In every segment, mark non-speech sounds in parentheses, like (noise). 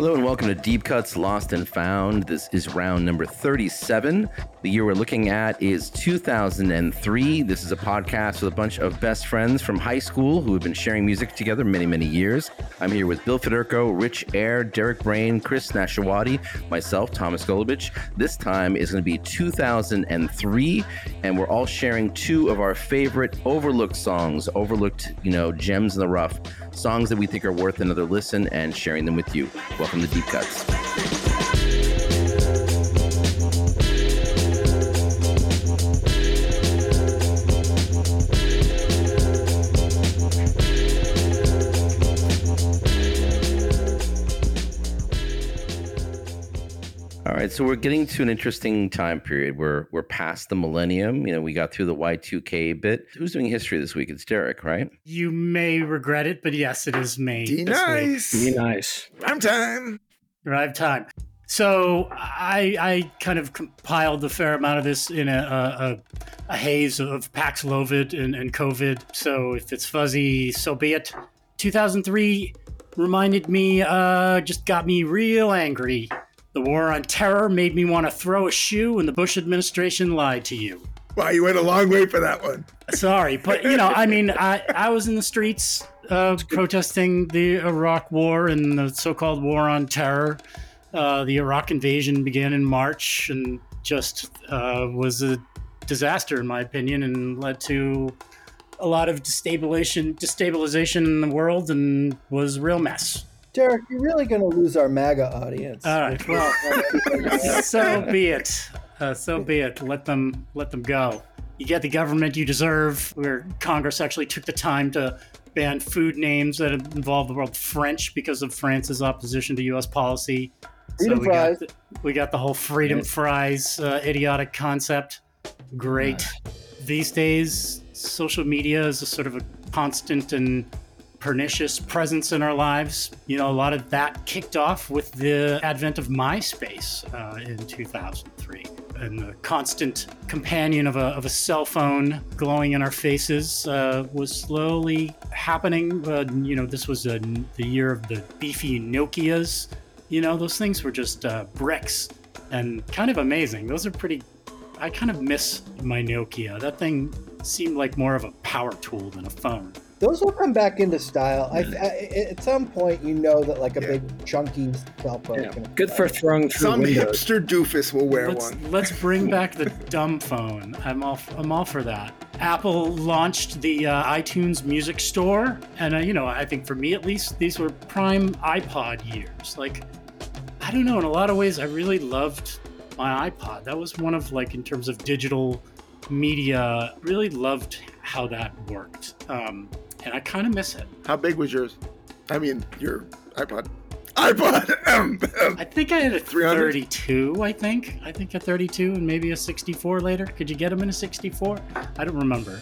Hello and welcome to Deep Cuts Lost and Found. This is round number 37. The year we're looking at is 2003. This is a podcast with a bunch of best friends from high school who have been sharing music together many, many years. I'm here with Bill Federico, Rich Air, Derek Brain, Chris Nashawaty, myself, Thomas Golubic. This time is going to be 2003, and we're all sharing two of our favorite overlooked songs, overlooked, you know, gems in the rough, songs that we think are worth another listen and sharing them with you. Welcome to Deep Cuts. Right, so we're getting to an interesting time period. We're we're past the millennium. You know, we got through the Y2K bit. Who's doing history this week? It's Derek, right? You may regret it, but yes, it is me. Be nice. Be nice. Prime time. Drive time. So I I kind of compiled a fair amount of this in a a, a haze of Paxlovid and, and COVID. So if it's fuzzy, so be it. 2003 reminded me, uh, just got me real angry. The war on terror made me want to throw a shoe, and the Bush administration lied to you. Wow, you went a long way for that one. Sorry, but you know, I mean, I, I was in the streets uh, protesting the Iraq War and the so-called war on terror. Uh, the Iraq invasion began in March and just uh, was a disaster, in my opinion, and led to a lot of destabilization, destabilization in the world, and was a real mess. Derek, you're really going to lose our MAGA audience. All right, well, (laughs) so be it. Uh, so be it. Let them let them go. You get the government you deserve. Where Congress actually took the time to ban food names that involve the word French because of France's opposition to U.S. policy. Freedom we fries. got the, we got the whole freedom fries uh, idiotic concept. Great. These days, social media is a sort of a constant and pernicious presence in our lives. You know, a lot of that kicked off with the advent of MySpace uh, in 2003. And the constant companion of a, of a cell phone glowing in our faces uh, was slowly happening. Uh, you know, this was uh, the year of the beefy Nokias. You know, those things were just uh, bricks and kind of amazing. Those are pretty. I kind of miss my Nokia. That thing seemed like more of a power tool than a phone. Those will come back into style. I, I, at some point, you know that like a Yeah. big chunky cell phone. Yeah. Good for throwing through Some windows. hipster doofus will wear Let's, one. let's bring back the dumb phone. I'm all I'm all for that. Apple launched the uh, iTunes Music Store, and uh, you know I think for me at least these were prime iPod years. Like I don't know, in a lot of ways I really loved my iPod. That was one of like in terms of digital media, really loved how that worked, um, and I kind of miss it. How big was yours? I mean, your iPod. iPod. I think I had a 300? 32. I think. I think a 32 and maybe a 64 later. Could you get them in a 64? I don't remember.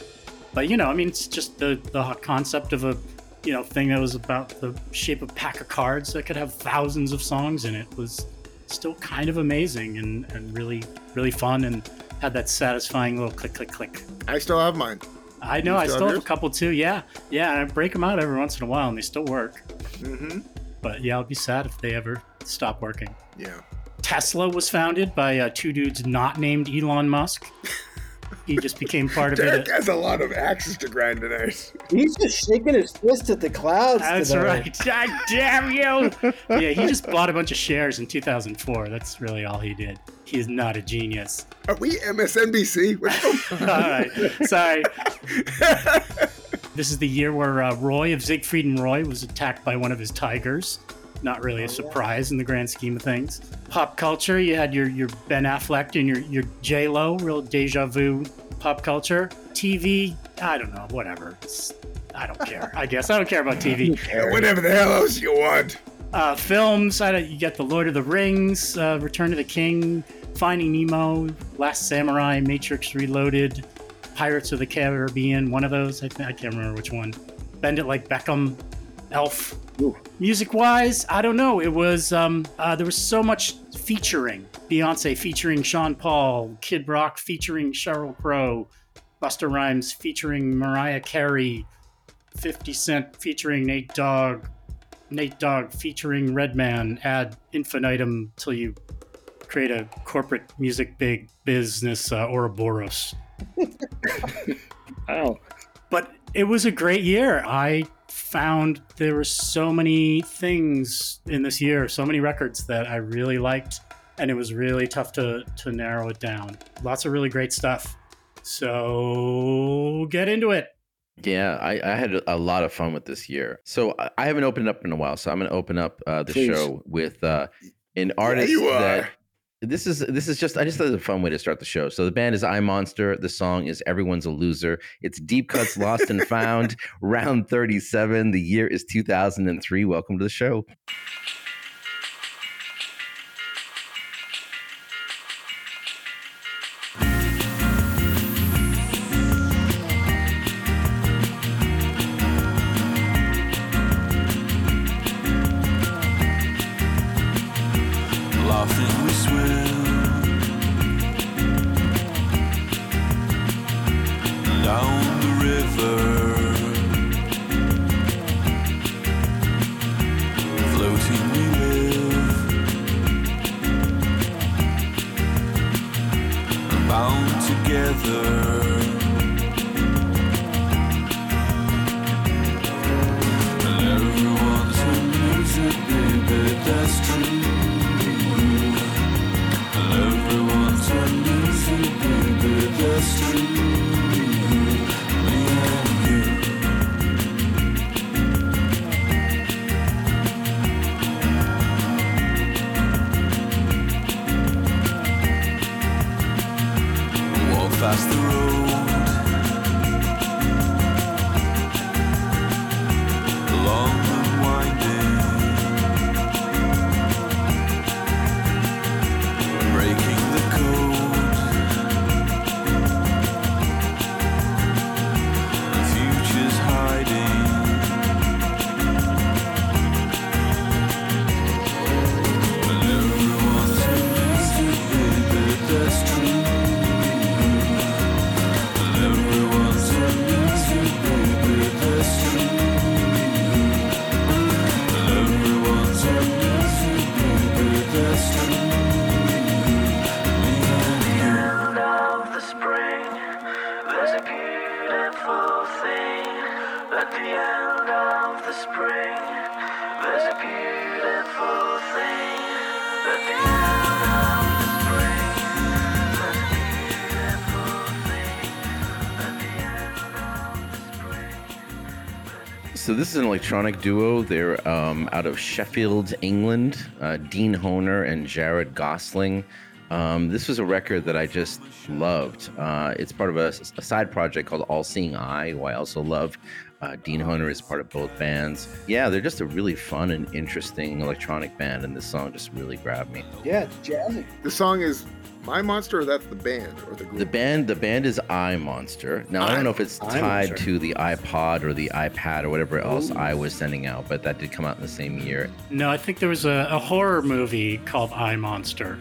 But you know, I mean, it's just the the concept of a you know thing that was about the shape of a pack of cards that could have thousands of songs in it was still kind of amazing and and really really fun and had that satisfying little click click click. I still have mine. I know I still have a couple too. Yeah, yeah. I break them out every once in a while and they still work. Mm-hmm. But yeah, I'll be sad if they ever stop working. Yeah. Tesla was founded by uh, two dudes not named Elon Musk. (laughs) He just became part of it. Derek it. has a lot of axes to grind tonight. He's just shaking his fist at the clouds. That's today. right. God damn you! Yeah, he just bought a bunch of shares in 2004. That's really all he did. He is not a genius. Are we MSNBC? (laughs) All right, sorry. This is the year where uh, Roy of Siegfried and Roy was attacked by one of his tigers. Not really a surprise in the grand scheme of things. Pop culture, you had your, your Ben Affleck and your, your J Lo, real deja vu pop culture. TV, I don't know, whatever. It's, I don't care. I guess I don't care about TV. Whatever the hell else you want. Uh, films, I don't, you get The Lord of the Rings, uh, Return of the King, Finding Nemo, Last Samurai, Matrix Reloaded, Pirates of the Caribbean. One of those, I, I can't remember which one. Bend It Like Beckham, Elf. Music wise, I don't know. It was um, uh, there was so much featuring. Beyonce featuring Sean Paul, Kid Rock featuring Sheryl Crow, Busta Rhymes featuring Mariah Carey, 50 Cent featuring Nate Dogg, Nate Dogg featuring Redman ad infinitum till you create a corporate music big business uh, Ouroboros. (laughs) Wow. But it was a great year. I found there were so many things in this year, so many records that I really liked, and it was really tough to to narrow it down. Lots of really great stuff. So get into it. Yeah, I, I had a lot of fun with this year. So I- I haven't opened up in a while, so I'm going to open up uh, the Please. show with uh, an artist you that are. This is this is just I just thought it was a fun way to start the show. So the band is I Monster. The song is Everyone's a Loser. It's Deep Cuts Lost and Found, (laughs) round 37. The year is 2003. Welcome to the show. So this is an electronic duo. They're um, out of Sheffield, England. Uh, Dean Honer and Jarrod Gosling. Um, this was a record that I just loved. Uh, it's part of a, a side project called All Seeing Eye, who I also love. Uh, Dean Honer is part of both bands. Yeah, they're just a really fun and interesting electronic band, and this song just really grabbed me. Yeah, it's jazzy. The song is My Monster, or that's the band or the group? The band, the band is I Monster. Now I don't know if it's I tied Monster. to the iPod or the iPad or whatever else I was sending out, but that did come out in the same year. No, I think there was a, a horror movie called I Monster.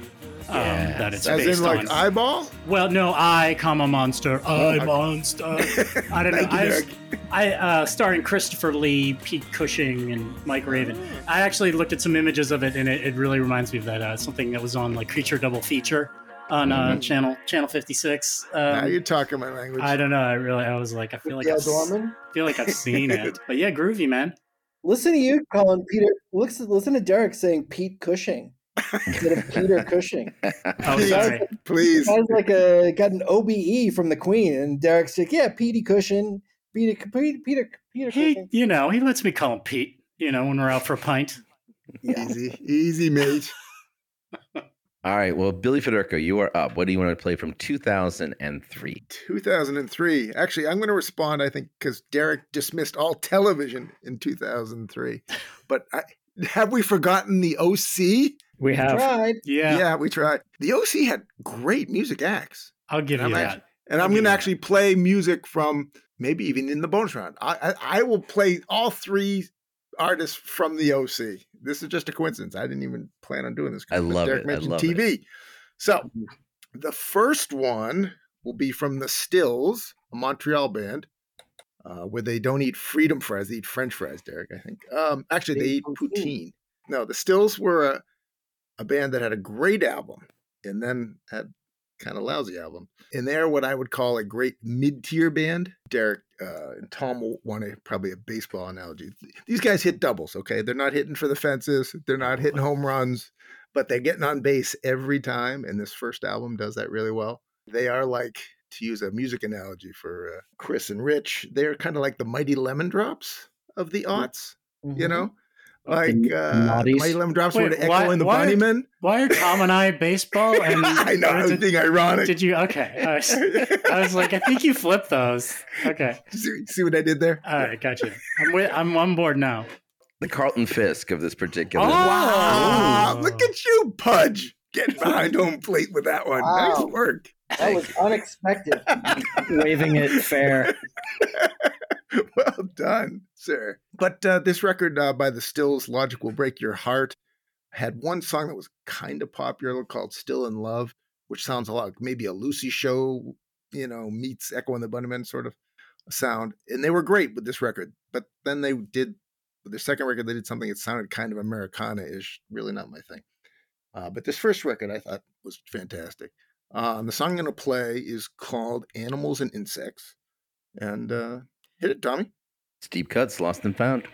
Um, that it's As based in, like, on. eyeball? Well, no, I, comma monster, I okay. monster. (laughs) I don't know. Thank you, I, Derek. I uh, starring Christopher Lee, Pete Cushing, and Mike Raven. I actually looked at some images of it, and it, it really reminds me of that uh, something that was on like Creature Double Feature on uh, Mhm. channel channel fifty six. now Um, you're talking my language. I don't know. I really, I was like, I feel like Gail I've, s- Dorman. feel like I've seen it, (laughs) but yeah, groovy man. Listen to you calling Peter. Listen, listen to Derek saying Pete Cushing instead of Peter (laughs) Cushing. Oh, sorry. Please. Sounds like a got an OBE from the Queen, and Derek's like, "Yeah, Petey Cushing, Peter, Peter, Peter, Peter He, Cushing." you know, he lets me call him Pete. You know, when we're out for a pint. Yeah. Easy, easy, mate. (laughs) All right, well, Billy Federico, you are up. What do you want to play from 2003? 2003. Actually, I'm going to respond, I think, because Derek dismissed all television in 2003. (laughs) But I, have we forgotten the OC? We have. Tried. Yeah, Yeah. we tried. The OC had great music acts. I'll give I'm you actually- that. And I'm I'll going to actually play music from maybe even in the bonus round. I, I, I will play all three artists from the OC. This is just a coincidence. I didn't even plan on doing this. I love Derek it. I mentioned love it. TV. So the first one will be from the Stills, a Montreal band. uh, where they don't eat freedom fries; they eat French fries. Derek, I think. Um, actually, they They eat eat poutine. poutine. No, the Stills were a, a band that had a great album, and then had kind of lousy album. And they're what I would call a great mid-tier band. Derek uh, and Tom will want a probably a baseball analogy. These guys hit doubles, okay? They're not hitting for the fences. They're not hitting home runs, but they're getting on base every time. And this first album does that really well. They are like, to use a music analogy for uh, Chris and Rich, they're kind of like the mighty lemon drops of the aughts, Mm-hmm. you know? Like The uh, the Mighty Lemon Drops Wait, were to echo why- in the why- Bunnymen. Why are Tom and I baseball? (laughs) And I know, I was did, being ironic. did you? Okay, I was, I was like, I think you flipped those. Okay, (laughs) see, see what I did there? all right, gotcha. I'm with, I'm on board now. The Carlton Fisk of this particular. Oh! Wow, Oh. look at you, Pudge, getting behind home plate with that one. Nice Wow. work. That was unexpected. (laughs) Waving it fair. (laughs) well done, sir. But uh, this record uh, by the Stills, Logic Will Break Your Heart, had one song that was kind of popular called Still in Love, which sounds a lot like maybe a Lucy show, you know, meets Echo and the Bunnymen sort of sound. And they were great with this record. But then they did, with their second record, they did something that sounded kind of Americana ish. Really not my thing. Uh, but this first record I thought was fantastic. And the song I'm going to play is called Animals and Insects. And uh, hit it, Tommy. Deep cuts, lost and found.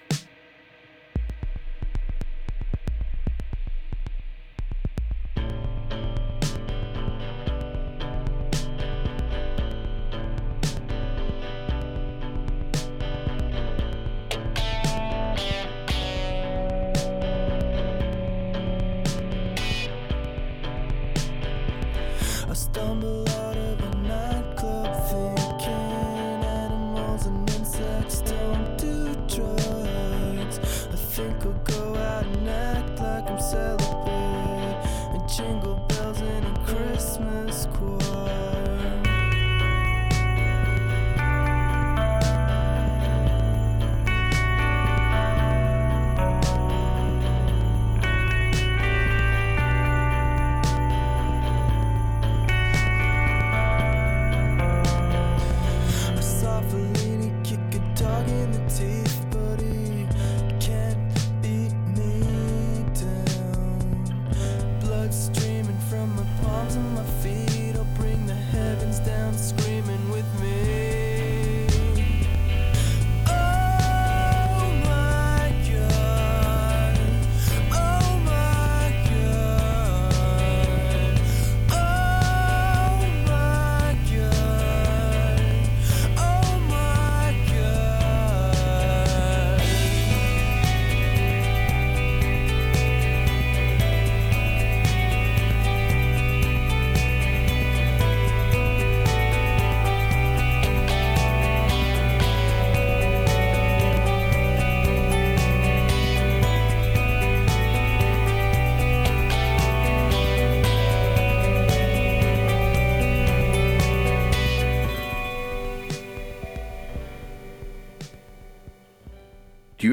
Celibate and jingle bells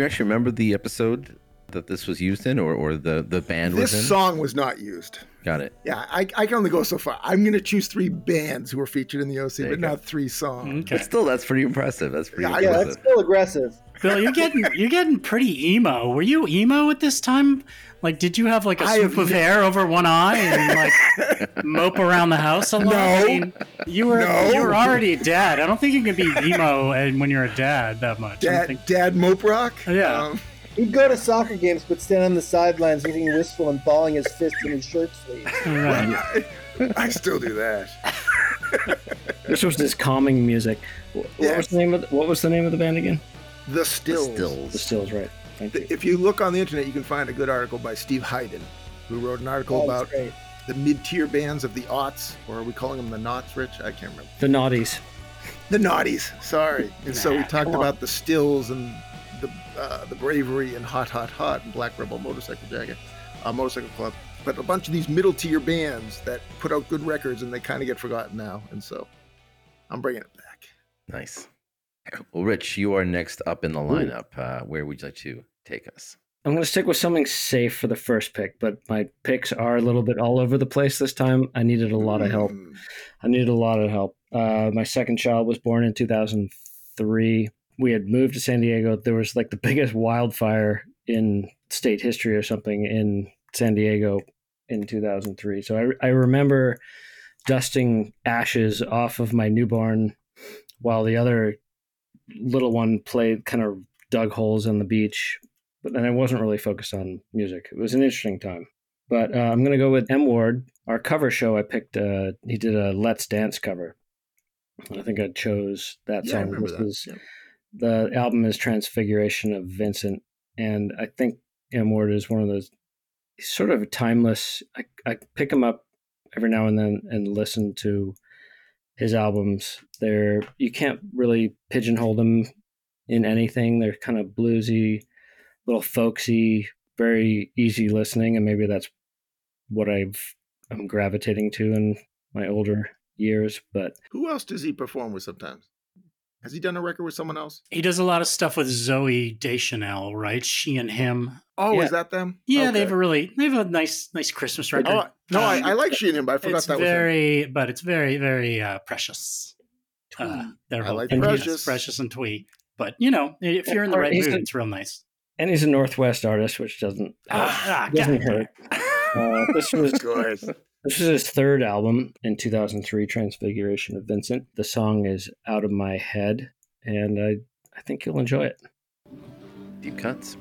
you actually remember the episode that this was used in, or, or the the band This was in? song was not used. Got it. Yeah, I, I can only go so far. I'm going to choose three bands who were featured in the OC, There but go. not three songs. Okay. But still, that's pretty impressive. That's pretty Yeah, I- Yeah, impressive. that's still aggressive. Bill, you're getting you're getting pretty emo. Were you emo at this time? Like, did you have like a I swoop of hair over one eye and like (laughs) mope around the house a lot? No. I mean, you were No. you were already a dad. I don't think you can be emo and when you're a dad that much. I Dad, think- Dad Mope Rock? Yeah. Um, He'd go to soccer games, but stand on the sidelines, looking wistful and balling his fists in his shirt sleeves. Right. I, I still do that. This was this calming music. What Yes. was the name of the, what was the name of the band again? The Stills. The Stills. Stills, right? Thank you. If you look on the internet, you can find a good article by Steve Hyden, who wrote an article Oh, about great. the mid-tier bands of the aughts, or are we calling them the knots, Rich? I can't remember. The Naughties. The naughties. Sorry. And (laughs) so we talked come on. about the stills and the uh, the bravery and hot, hot, hot and Black Rebel Motorcycle Jacket, uh, Motorcycle Club. But a bunch of these middle tier bands that put out good records and they kind of get forgotten now. And so I'm bringing it back. Nice. Well, Rich, you are next up in the lineup. Uh, where would you like to take us? I'm going to stick with something safe for the first pick, but my picks are a little bit all over the place this time. I needed a lot of help. Mm. I needed a lot of help. Uh, my second child was born in 2003. We had moved to San Diego. There was like the (laughs) biggest wildfire in state history or something in San Diego in 2003. So I, I remember dusting ashes off of my newborn while the other little one played kind of dug holes in the beach. But then I wasn't really focused on music. It was an interesting time. But uh, I'm going to go with M Ward. Our cover show, I picked, uh, he did a Let's Dance cover. I think I chose that Yeah, song. This that. is- Yeah. The album is Transfiguration of Vincent. And I think M Ward is one of those sort of timeless. I, I pick him up every now and then and listen to his albums. They're you can't really pigeonhole them in anything. They're kind of bluesy, little folksy, very easy listening, and maybe that's what I've I'm gravitating to in my older years. But Who else does he perform with sometimes? Has he done a record with someone else? He does a lot of stuff with Zooey Deschanel, right? She and him. Oh, Yeah. is that them? Yeah, Okay. they have a really they have a nice nice Christmas record. Oh, no, I, Um, I like she and him, but I forgot it's that was very, but it's very, very uh, precious. Uh, they're I both- like yes, Precious. precious and twee. But you know, if you're in the right he's mood, a- it's real nice. and he's a Northwest artist, which doesn't Ah, ah, doesn't hurt. (laughs) Uh, this was Of course. This is his third album in 2003, Transfiguration of Vincent. The song is Out of My Head, and I, I think you'll enjoy it. Deep cuts.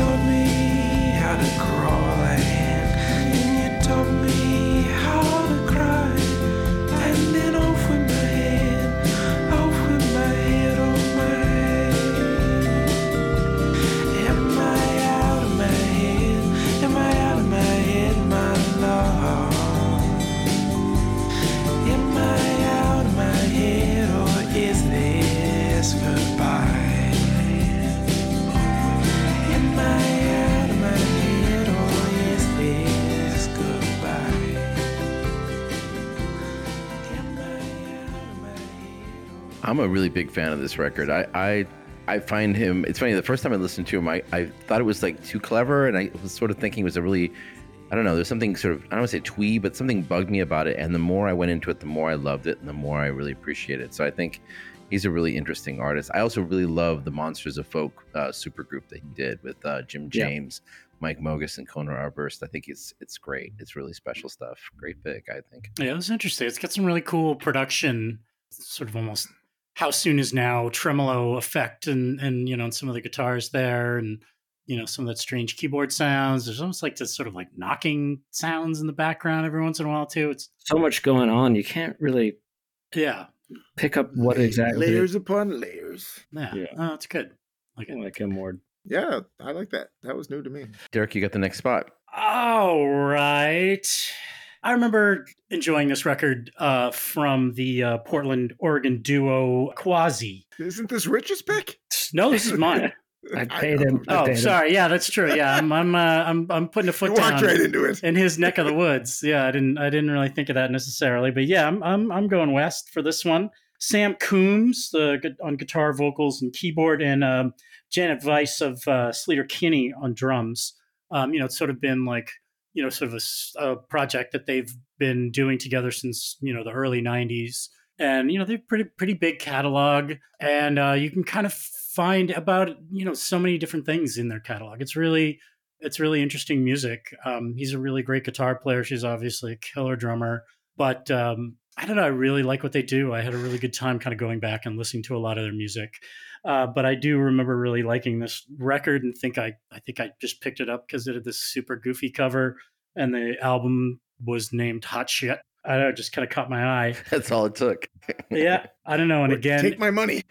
Taught me how to crawl I'm a really big fan of this record. I, I I find him. It's funny. The first time I listened to him, I, I thought it was like too clever, and I was sort of thinking it was a really, I don't know. There's something sort of I don't want to say twee, but something bugged me about it. And the more I went into it, the more I loved it, and the more I really appreciate it. So I think he's a really interesting artist. I also really love the Monsters of Folk uh, supergroup that he did with uh, Jim Yeah. James, Mike Mogis, and Conor Oberst. I think it's it's great. It's really special stuff. Great pick, I think. Yeah, it was interesting. It's got some really cool production, sort of almost how soon is now tremolo effect, and and you know, and some of the guitars there, and you know, some of that strange keyboard sounds. There's almost like this sort of like knocking sounds in the background every once in a while too. It's So much going on, you can't really yeah, pick up what exactly. Layers upon layers. yeah, Yeah. Oh, it's good. Like it. like M Ward. Yeah, I like that. That was new to me. Derek, you got the next spot. All right. I remember enjoying this record uh, from the uh, Portland, Oregon duo Quasi. Isn't this Rich's pick? No, this is mine. (laughs) I paid him. I Oh, paid him. sorry. Yeah, that's true. Yeah, I'm I'm uh, I'm I'm putting a foot walked down right into it. in his neck of the woods. Yeah, I didn't I didn't really think of that necessarily, but yeah, I'm I'm I'm going west for this one. Sam Coomes the, on guitar, vocals, and keyboard, and um, Janet Weiss of uh, Sleater Kinney on drums. Um, you know, it's sort of been like you know, sort of a project that they've been doing together since you know the early '90s, and you know they're pretty pretty big catalog, and uh, you can kind of find about you know so many different things in their catalog. It's really it's really interesting music. Um, he's a really great guitar player. She's obviously a killer drummer, but um, I don't know. I really like what they do. I had a really good time kind of going back and listening to a lot of their music. Uh, but I do remember really liking this record and think I I think I just picked it up because it had this super goofy cover and the album was named Hot Shit. I don't know, it just kind of caught my eye. (laughs) That's all it took. Yeah, I don't know. And Or again, take my money.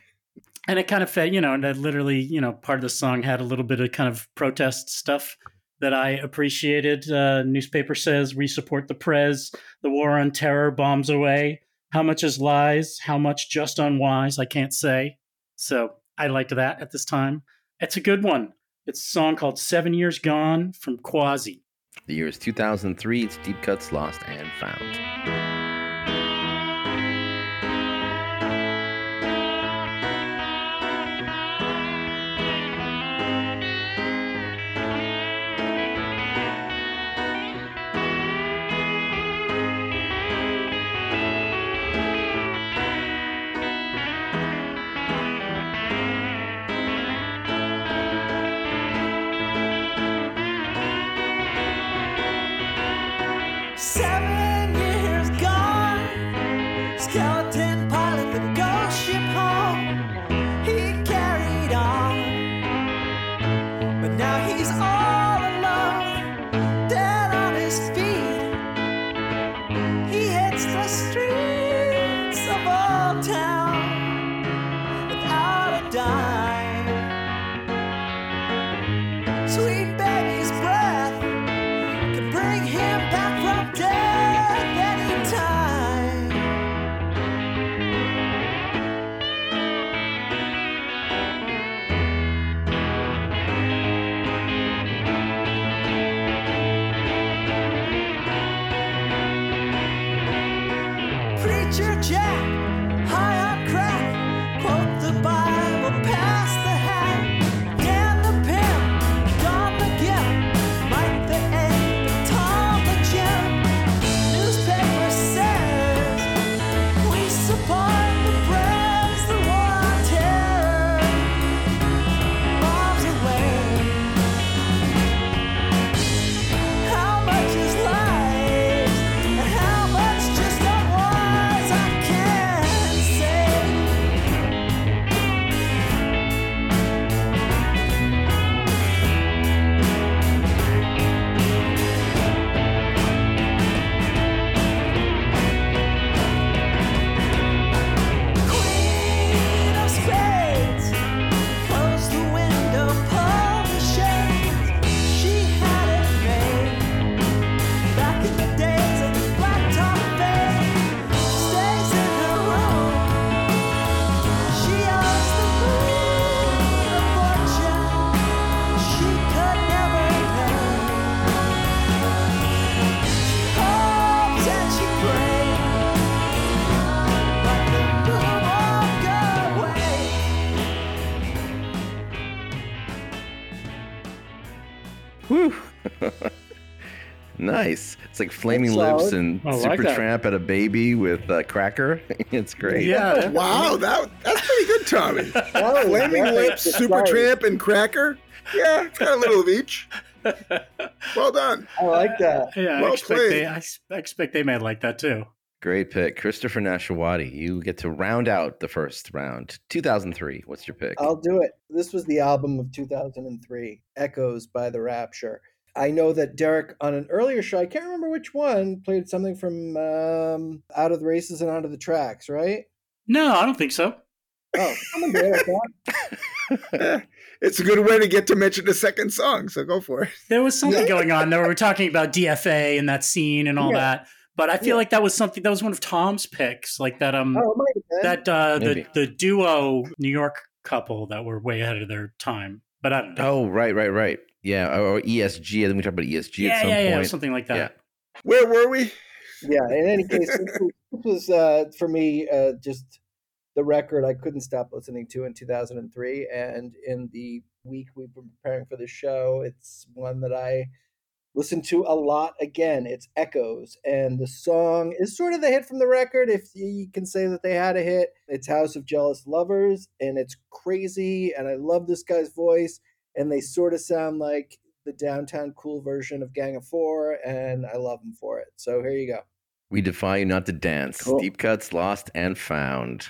and it kind of fed, you know, and that literally, you know, part of the song had a little bit of kind of protest stuff that I appreciated. Uh, newspaper says we support the Prez. The war on terror bombs away. How much is lies? How much just unwise? I can't say. So I liked that at this time. It's a good one. It's a song called Seven Years Gone from Quasi. The year is 2003. It's Deep Cuts Lost and Found. Sweet baby's breath could bring him It's like Flaming That's Lips solid. and I like that. Supertramp at a baby with uh, Cracker. (laughs) it's great. Yeah, Wow, that that's pretty good, Tommy. (laughs) That Flaming great. Lips, Good Super start. Tramp, and Cracker. Yeah, it's got a little of each. Well done. I like that. yeah. I Well expect played. they I s- I expect they may like that too. Great pick. Christopher Nashawaty, you get to round out the first round. 2003. What's your pick? I'll do it. This was the album of 2003, Echoes by the Rapture. I know that Derek, on an earlier show, I can't remember which one, played something from um, Out of the Races and Onto the Tracks, right? No, I don't think so. Oh, come on, Derek. (laughs) Eh, it's a good way to get to mention the second song, so go for it. There was something (laughs) going on there. We were talking about DFA and that scene and all Yeah. that. But I feel Yeah. like that was something that was one of Tom's picks, like that um Oh, it might have been. that uh the the duo New York couple that were way ahead of their time. but I don't know. Oh, right, right, right. Yeah, or, or ESG. I think we talked about ESG at yeah, some yeah, yeah, something like that. Yeah. Where were we? Yeah. In any case, this was, this was uh, for me uh, just the record I couldn't stop listening to in 2003, and in the week we've been preparing for the show, it's one that I listened to a lot again. It's Echoes, and the song is sort of the hit from the record, if you can say that they had a hit. It's House of Jealous Lovers, and it's crazy, and I love this guy's voice, and they sort of sound like the downtown cool version of Gang of Four, and I love them for it. So here you go. We defy you not to dance. Cool. Deep cuts, lost and found.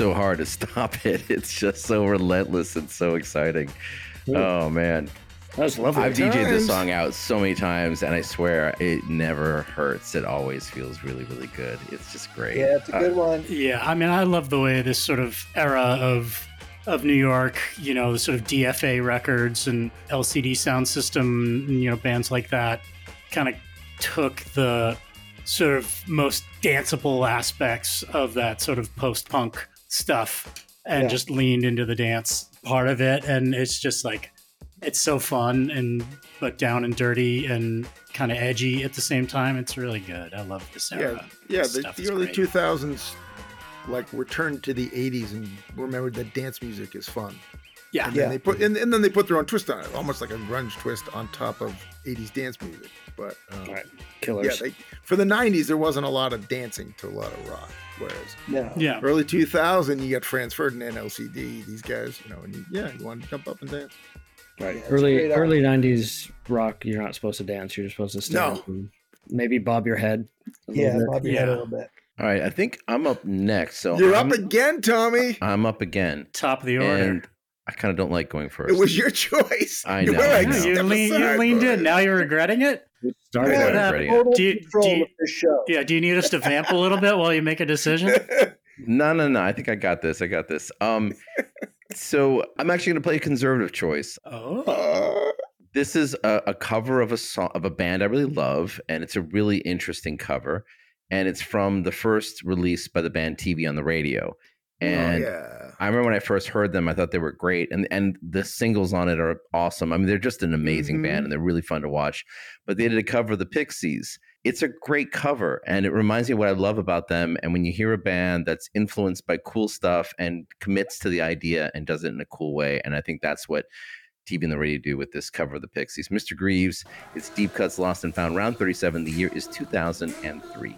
So hard to (laughs) stop it. It's just so relentless and so exciting. Oh man. That was lovely. I've DJ'd this song out so many times, and I swear it never hurts. It always feels really, really good. It's just great. Yeah, it's a good uh, one. Yeah, I mean, I love the way this sort of era of of New York, you know, the sort of DFA records and LCD sound system, you know, bands like that, kind of took the sort of most danceable aspects of that sort of post punk stuff and Yeah. just leaned into the dance part of it, and it's just like it's so fun and but down and dirty and kind of edgy at the same time. It's really good. I love this Yeah, era. yeah. This The, the early great. two thousands, like returned to the '80s and remembered that dance music is fun. Yeah. And then Yeah. they put and, and then they put their own twist on it, almost like a grunge twist on top of '80s dance music. But um, Right. yeah, Killers. they, for the '90s, there wasn't a lot of dancing to a lot of rock. Whereas No. Yeah. early 2000, you got Franz Ferdinand, LCD, these guys, you know, and you, yeah, you want to jump up and dance. right. Yeah, it's early album. early '90s rock. You're not supposed to dance. You're supposed to stand No. maybe bob your head. a Yeah, bit. bob your head a little bit. All right, I think I'm up next. So You're I'm, up again, Tommy. I'm up again, Top of the order. and I kind of don't like going first. It was your (laughs) choice. I You know, were I know. You, lean, you leaned in. Now you're regretting it. It started Yeah, out that's Total Do you- control do you- of this show. Yeah. Do you need us to vamp a little bit while you make a decision? (laughs) No, no, no. I think I got this. I got this. Um, so I'm actually going to play a conservative choice. Oh. Uh, This is a, a cover of a song of a band I really love, and it's a really interesting cover. and it's from the first release by the band TV on the radio. And oh, yeah. I remember when I first heard them, I thought they were great, and and the singles on it are awesome. I mean, they're just an amazing Mhm. band, and they're really fun to watch. But they did a cover of the Pixies. It's a great cover, and it reminds me of what I love about them. And when you hear a band that's influenced by cool stuff and commits to the idea and does it in a cool way, and I think that's what TV on the Radio do with this cover of the Pixies. Mr. Grieves, it's Deep Cuts Lost and Found, round 37. The year is 2003.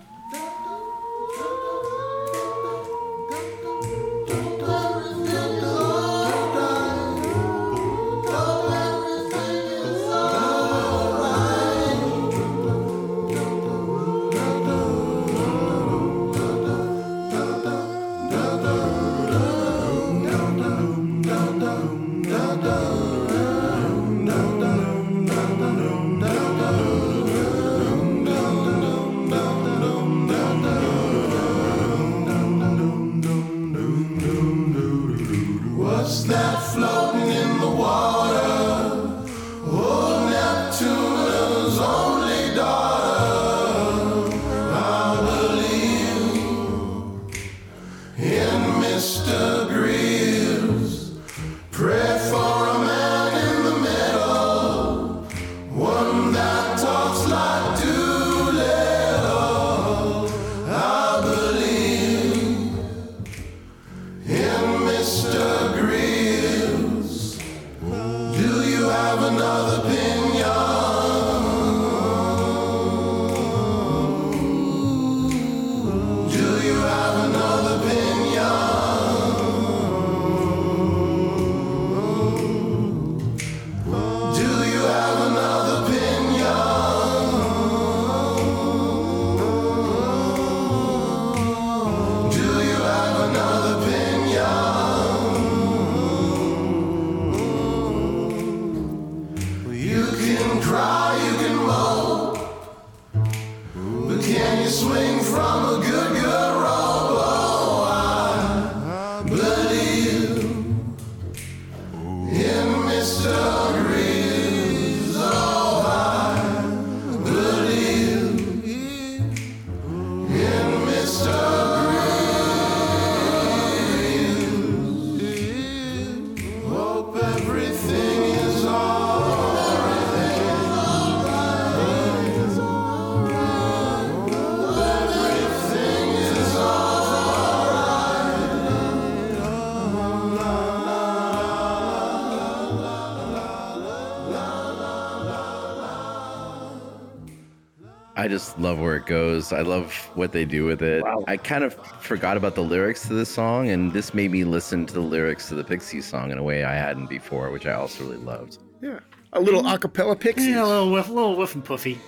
I just love where it goes. I love what they do with it. Wow. I kind of forgot about the lyrics to this song, and this made me listen to the lyrics to the Pixies song in a way I hadn't before, which I also really loved. Yeah. A little acapella Pixies. Yeah, a little whiff, little whiff and puffy.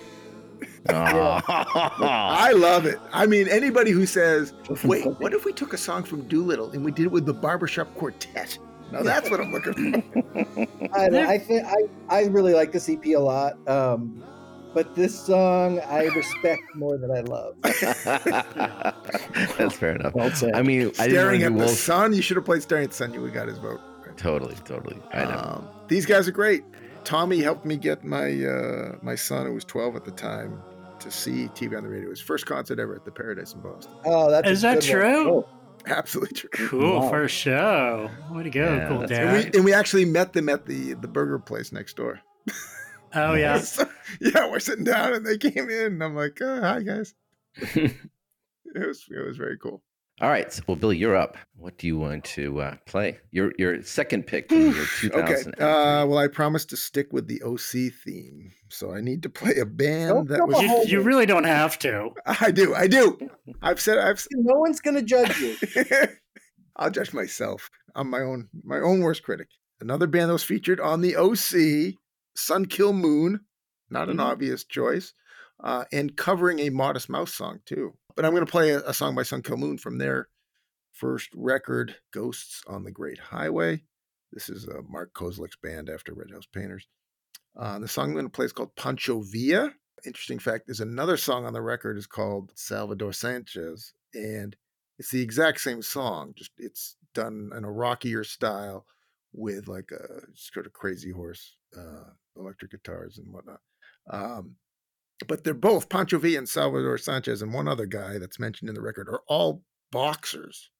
(laughs) I love it. I mean, anybody who says, wait, what if we took a song from Doolittle and we did it with the Barbershop Quartet? Now that's what I'm looking for. (laughs) I, I think I, I really like this EP a lot. Um, but this song I respect more than I love. (laughs) That's fair enough. Well said. I mean, I Staring want at to the sun. You should have played Staring at the Sun. You would have got his vote. Totally, totally. I know. Um, these guys are great. Tommy helped me get my uh, my son, who was 12 at the time, to see TV on the radio. His first concert ever at the Paradise in Boston. Oh, that's Is that true? Oh, Absolutely true. Cool Wow. for a show. Way to go, Yeah, cool that's And we, and we actually met them at the the burger place next door. (laughs) Oh yeah. (laughs) So, yeah, we're sitting down and they came in. And I'm like, oh, hi guys. (laughs) it was it was very cool. All right. so- Well, Billy, you're up. What do you want to uh, play? Your your second pick from your 2000. (sighs) Okay. Uh, well, I promised to stick with the OC theme, so I need to play a band Don't that was. You, you really don't have to. I do. I do. I've said. I've. (laughs) no one's gonna judge you. I'll judge myself. I'm my own my own worst critic. Another band that was featured on the OC, Sun Kil Moon, not an Mhm. obvious choice, uh, and covering a Modest Mouse song too. But I'm going to play a, a song by Sun Kil Moon from their first record, Ghosts on the Great Highway. This is uh, Mark Kozelek's band after Red House Painters. Uh, the song I'm going to play is called Pancho Villa. Interesting fact: there's another song on the record is called Salvador Sanchez, and it's the exact same song, just it's done in a rockier style with like a sort of crazy horse uh, electric guitars and whatnot. Um, but they're both Pancho Villa and Salvador Sanchez and one other guy that's mentioned in the record are all boxers.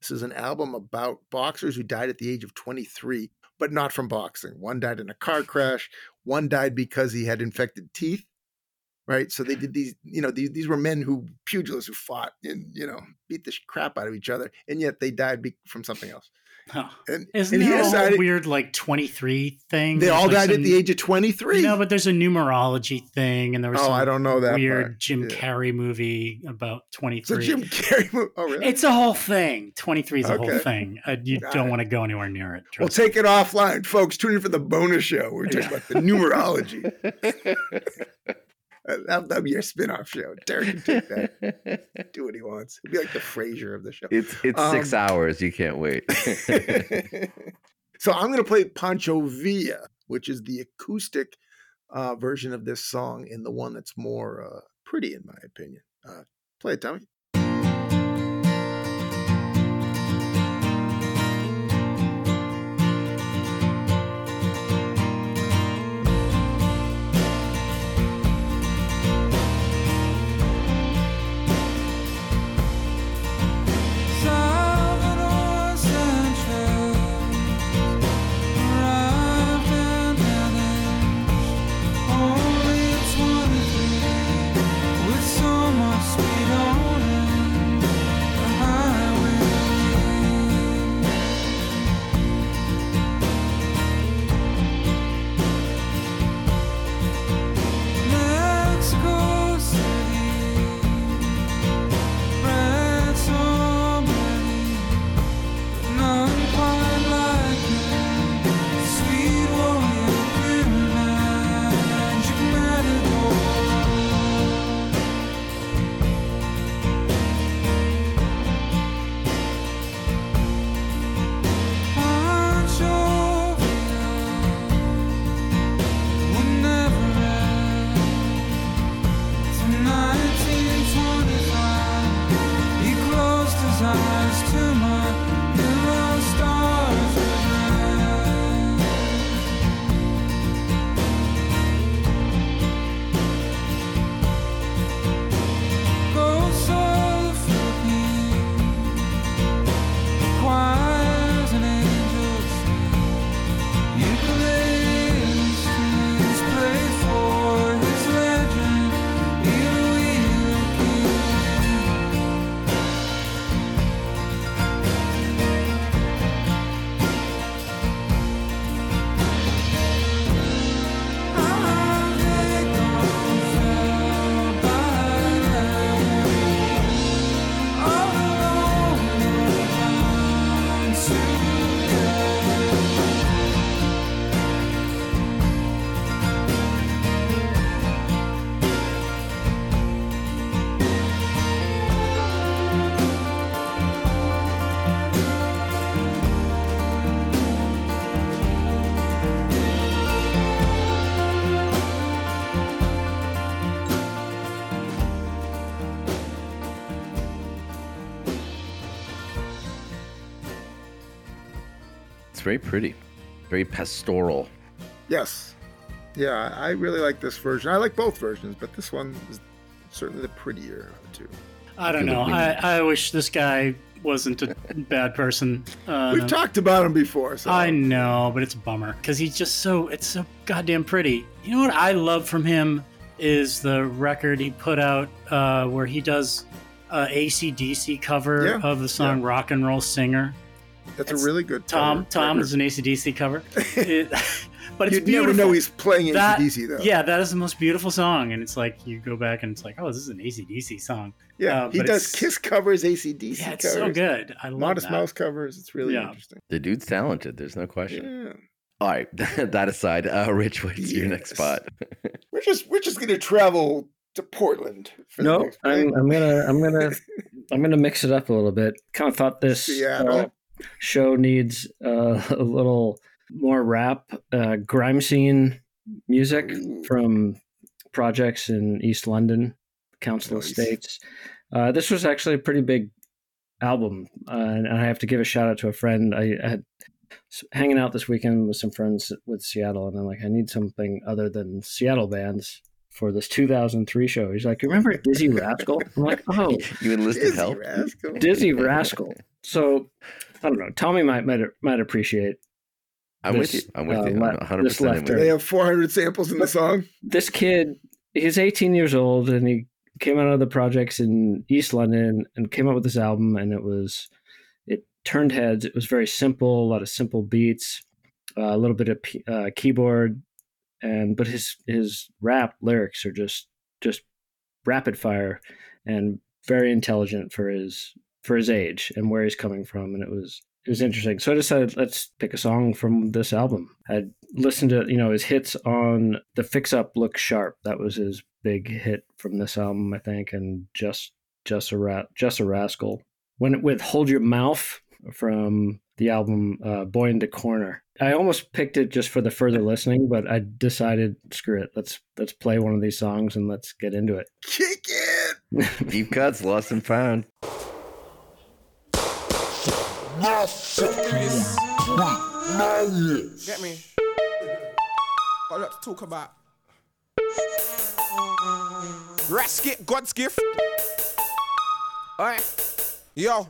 This is an album about boxers who died at the age of 23, but not from boxing. One died in a car crash, one died because he had infected teeth. Right. So they did these, you know, these, these were men who pugilists who fought and, you know, beat the crap out of each other. And yet they died be- from something else. Huh. And, Isn't and he there a whole decided weird like 23 thing? they all like, died at the age of 23. No, but there's a numerology thing, and there was Oh, I don't know that weird part. Jim Yeah. Carrey movie about so 23. Jim Carrey. mo- Oh, really? It's a whole thing. 23 is a whole thing. Uh, you Got don't it. want to go anywhere near it. We'll trust take it offline, folks. Tune in for the bonus show. We're talking about the numerology. (laughs) Uh, That'll, that'll be your spin-off show. Derek can take that. (laughs) Do what he wants. He'll be like the Frasier of the show. It's it's six Um, hours. You can't wait. (laughs) (laughs) so I'm going to play Pancho Villa, which is the acoustic uh, version of this song, and the one that's more uh, pretty, in my opinion. Uh, play it, Tommy. So it's very pretty, very pastoral. Yes. Yeah, I I really like this version. I like both versions, but this one is certainly the prettier of the two. I don't know. I, I wish this guy wasn't a bad person. Uh, We've talked about him before, so I know, but it's a bummer because he's just so it's so goddamn pretty. You know what I love from him is the record he put out uh, where he does a ACDC cover Yeah, of the song "Rock and Roll Singer." That's it's a really good Tom cover Tom record. is an ACDC cover, (laughs) It- (laughs) but it's You'd beautiful. never know he's playing That- ACDC though. Yeah, that is the most beautiful song, and it's like you go back and it's like, oh, this is an ACDC song. Yeah, uh, he does Kiss covers, ACDC Yeah, it's covers, so good. I love Modest that. Mouse covers. It's really Yeah. interesting. The dude's talented. There's no question. Yeah. All right, (laughs) that aside, uh, Rich, what's your next spot? We're just we're just gonna travel to Portland. For the No, next. I'm, I'm gonna I'm gonna I'm gonna mix it up a little bit. Kind of thought this Seattle. uh, show needs uh, (laughs) a little more rap, uh, grime scene music from projects in East London, Council Nice. of States. Uh, this was actually a pretty big album, uh, and I have to give a shout out to a friend. I, I had hanging out this weekend with some friends with Seattle, and I'm like, I need something other than Seattle bands. For this 2003 show. He's like, "Remember Dizzee Rascal?" I'm like, "Oh, (laughs) You enlisted Dizzy help. rascal. Dizzee Rascal." So I don't know. Tommy might might might appreciate I'm with you. I'm with uh, you. I'm 100 this percent left Do they have 400 samples in the song? this kid. He's 18 years old, and he came out of the projects in East London and came out with this album, and it was it turned heads. It was very simple, a lot of simple beats, uh, a little bit of p- uh, keyboard, and but his his rap lyrics are just just rapid fire and very intelligent for his for his age and where he's coming from, and it was it was interesting. So I decided let's pick a song from this album. I'd listened to you know his hits on the Fix Up Look Sharp. That was his big hit from this album, I think, and just just a rat just a rascal. When with Hold Your Mouth from the album uh, Boy in the Corner. I almost picked it just for the further listening, but I decided screw it. Let's let's play one of these songs and let's get into it. Kick it. (laughs) Deep cuts, lost and found. Get me? Got a lot to talk about. Raskit, God's gift. Alright. Yo,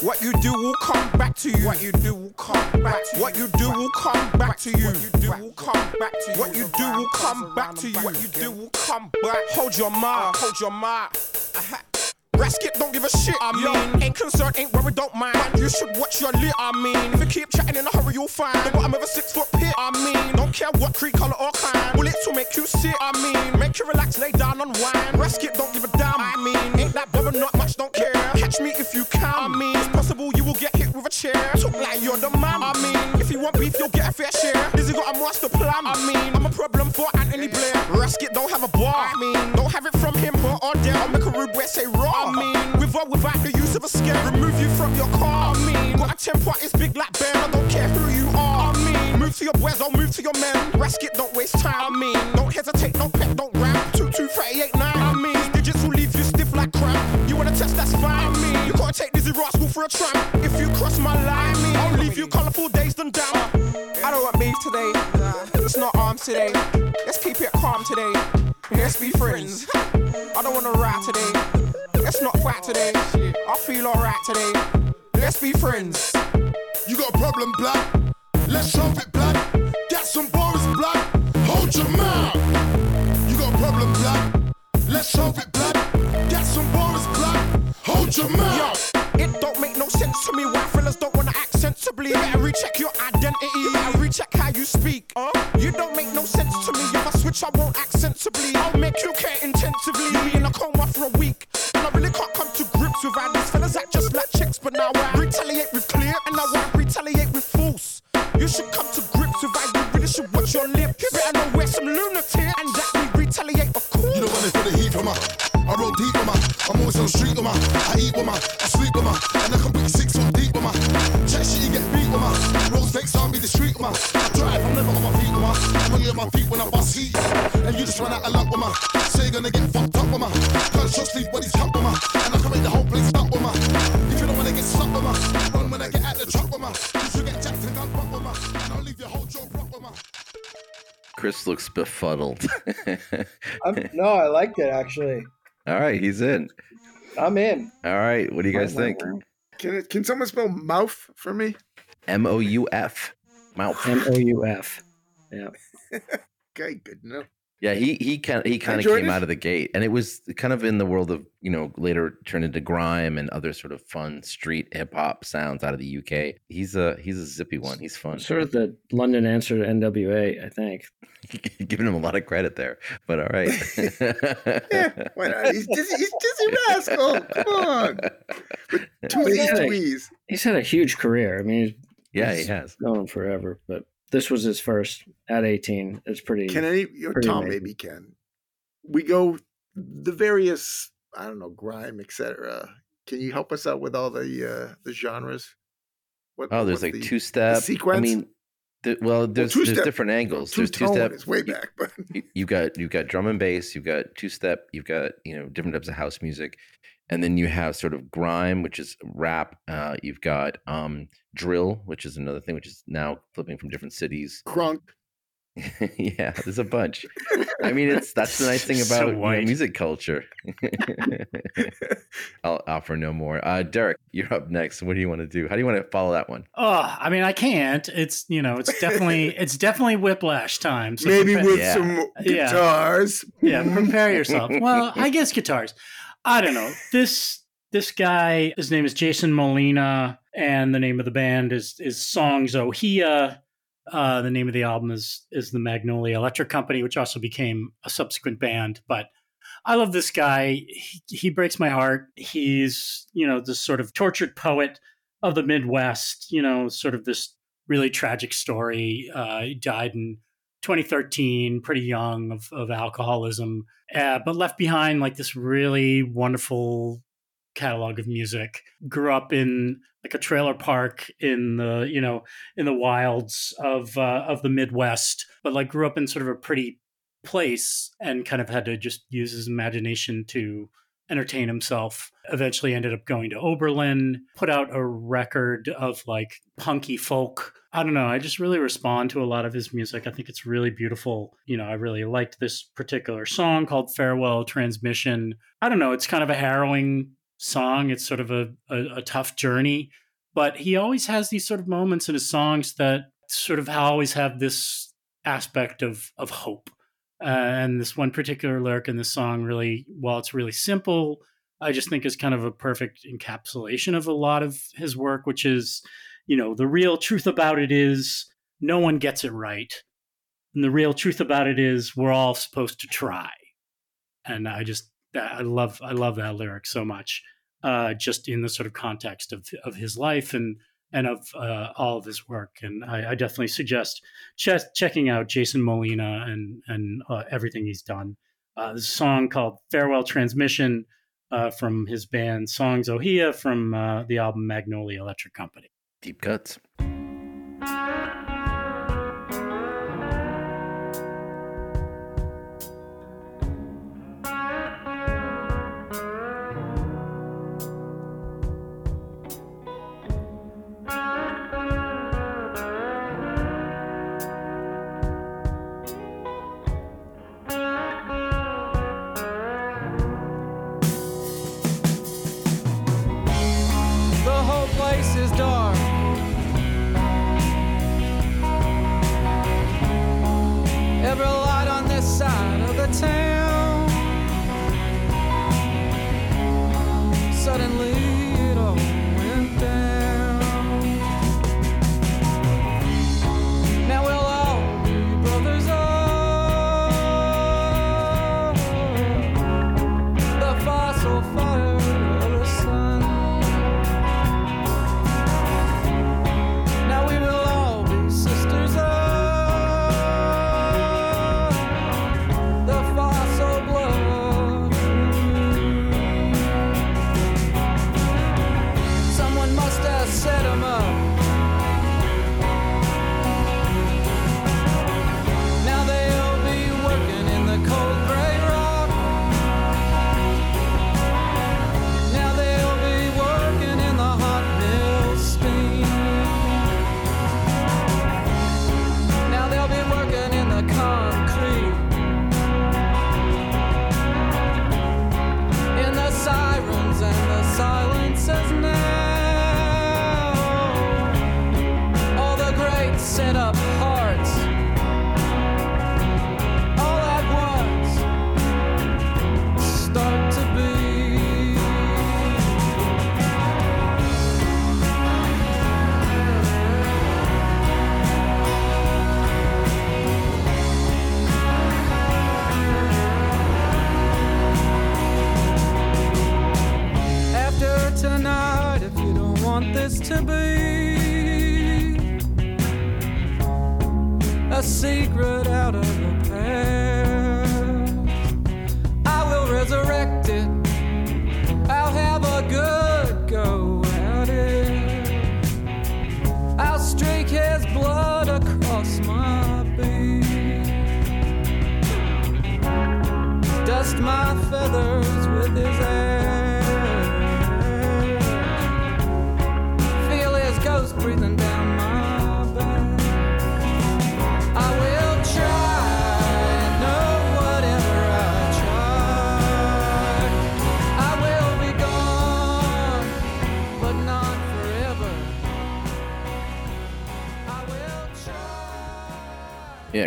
what you do will come back to you. What you do will come back to you. What you do will come back to you. What you do will come back to you. What you do will come back to you. What you do will come back. Hold your mark. Hold your mark. Uh-huh. Aha. Raskit don't give a shit, I mean. Ain't concerned, ain't worried, don't mind. You should watch your lit, I mean. If you keep chatting in a hurry, you'll find the bottom of a six foot pit, I mean. Don't care what creed, color, or kind. Bullets will make you sit, I mean. Make you relax, lay down, unwind. Raskit don't give a damn, I mean. Ain't that bother, not much, don't care. Catch me if you can, I mean. Chair. Talk like you're the man, I mean. If you want beef, you'll get a fair share. Dizzy got a master plan, I mean. I'm a problem for Anthony Blair. Raskit don't have a bar, I mean. Don't have it from him, but or there. I'll make a rude boy say raw, I mean. With or without the use of a scare. Remove you from your car, I mean. Got a temper, it's big like bear. I don't care who you are, I mean. Move to your boys, don't move to your men. Raskit, don't waste time, I mean. Don't hesitate, don't pet, don't ram. 2 2 38 9, I mean. Digits will leave you stiff like crap. You wanna test, that's fine, take Dizzee Rascal for a tramp. If you cross my line, me. I'll leave you colourful dazed and down. I don't want beef today. It's not arms today. Let's keep it calm today. Let's be friends. I don't wanna ride today. Let's not fight today. I feel alright today. Let's be friends. You got a problem, black? Let's solve it, black. Get some Boris, black. Hold your mouth. You got a problem, black? Let's solve it, your Yo, it don't make no sense to me why fellas don't wanna act sensibly. Better recheck your identity. Better recheck how you speak. Uh? You don't make no sense to me. If I switch, I won't act sensibly. I'll make you care befuddled. (laughs) I'm, no, I liked it actually. All right, he's in. I'm in. All right, what do you guys think? Can can someone spell mouth for me? M O U F. Mouth. M O U F. Yeah. (laughs) Okay, good to know. Yeah, he he kind he kind of came it. out of the gate, and it was kind of in the world of you know later turned into grime and other sort of fun street hip hop sounds out of the UK. He's a he's a zippy one. He's fun. Sort of the London answer to NWA, I think. (laughs) Giving him a lot of credit there, but all right. Yeah, why not? He's dizzy, he's Dizzee Rascal. Come on. With (laughs) two Well, Z's, yeah. two He's had a huge career. I mean, he's yeah, he has. known forever, but this was his first at 18. It's pretty. Can any Pretty Tom amazing. maybe can. We go the various I don't know, grime, etc. Can you help us out with all the uh the genres? What Oh, there's like the- two step. I sequence? mean, th- well, there's there's different angles. Two there's two step. is way back, but (laughs) you, you've got you've got drum and bass, you've got two step, you've got you know different types of house music, and then you have sort of grime, which is rap. Uh, you've got um, drill, which is another thing, which is now flipping from different cities. crunk. (laughs) yeah, there's a bunch. I mean, it's that's the nice (laughs) thing So about you know, music culture. (laughs) I'll offer no more. Uh, Derek, you're up next. What do you want to do? How do you want to follow that one? Oh, I mean, I can't. It's you know, it's definitely it's definitely whiplash time. So Maybe prepa- with Yeah. some Yeah. guitars. yeah, prepare yourself. Well, I guess guitars. I don't know. This this guy, his name is Jason Molina, and the name of the band is is Songs Ohia. Uh, the name of the album is is the Magnolia Electric Company, which also became a subsequent band. But I love this guy. He, he breaks my heart. He's you know this sort of tortured poet of the Midwest. You know, sort of this really tragic story. Uh, he died in 2013, pretty young of, of alcoholism, uh, but left behind like this really wonderful catalog of music. Grew up in like a trailer park in the you know in the wilds of uh, of the Midwest, but like grew up in sort of a pretty place and kind of had to just use his imagination to entertain himself. Eventually ended up going to Oberlin, put out a record of like punky folk. I don't know. I just really respond to a lot of his music. I think it's really beautiful. You know, I really liked this particular song called Farewell Transmission. I don't know. It's kind of a harrowing song. It's sort of a, a, a tough journey, but he always has these sort of moments in his songs that sort of always have this aspect of, of hope. Uh, and this one particular lyric in this song really, while it's really simple, I just think is kind of a perfect encapsulation of a lot of his work, which is, you know, the real truth about it is no one gets it right. And the real truth about it is we're all supposed to try. And I just, I love, I love that lyric so much, uh, just in the sort of context of, of his life and, and of uh, all of his work. And I, I definitely suggest che- checking out Jason Molina and and uh, everything he's done. Uh, a song called "Farewell Transmission" uh, from his band Songs Ohia from uh, the album Magnolia Electric Company. Deep cuts.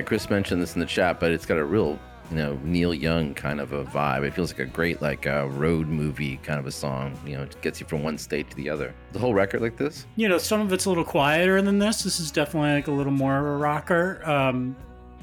Chris mentioned this in the chat, but it's got a real, you know, Neil Young kind of a vibe. It feels like a great, like, uh, road movie kind of a song. You know, it gets you from one state to the other. The whole record like this? You know, some of it's a little quieter than this. This is definitely like a little more of a rocker. Um,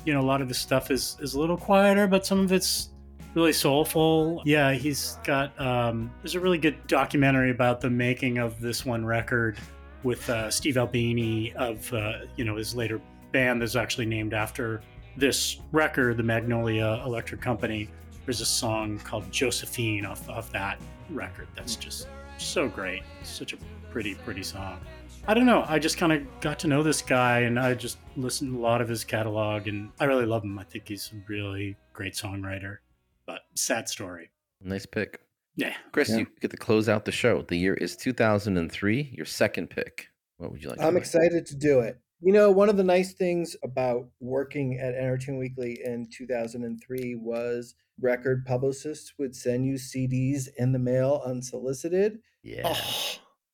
you know, a lot of the stuff is is a little quieter, but some of it's really soulful. Yeah, he's got. Um, there's a really good documentary about the making of this one record with uh, Steve Albini of uh, you know his later band that's actually named after this record, the Magnolia Electric Company. There's a song called Josephine off off that record that's just so great. Such a pretty pretty song. I don't know. I just kind of got to know this guy, and I just listened to a lot of his catalog, and I really love him. I think he's a really great songwriter. But sad story. Nice pick. Yeah. Chris, Yeah. you get to close out the show. The year is 2003. Your second pick. What would you like? to I'm pick? excited to do it. You know, one of the nice things about working at Entertainment Weekly in 2003 was record publicists would send you CDs in the mail unsolicited. Yeah.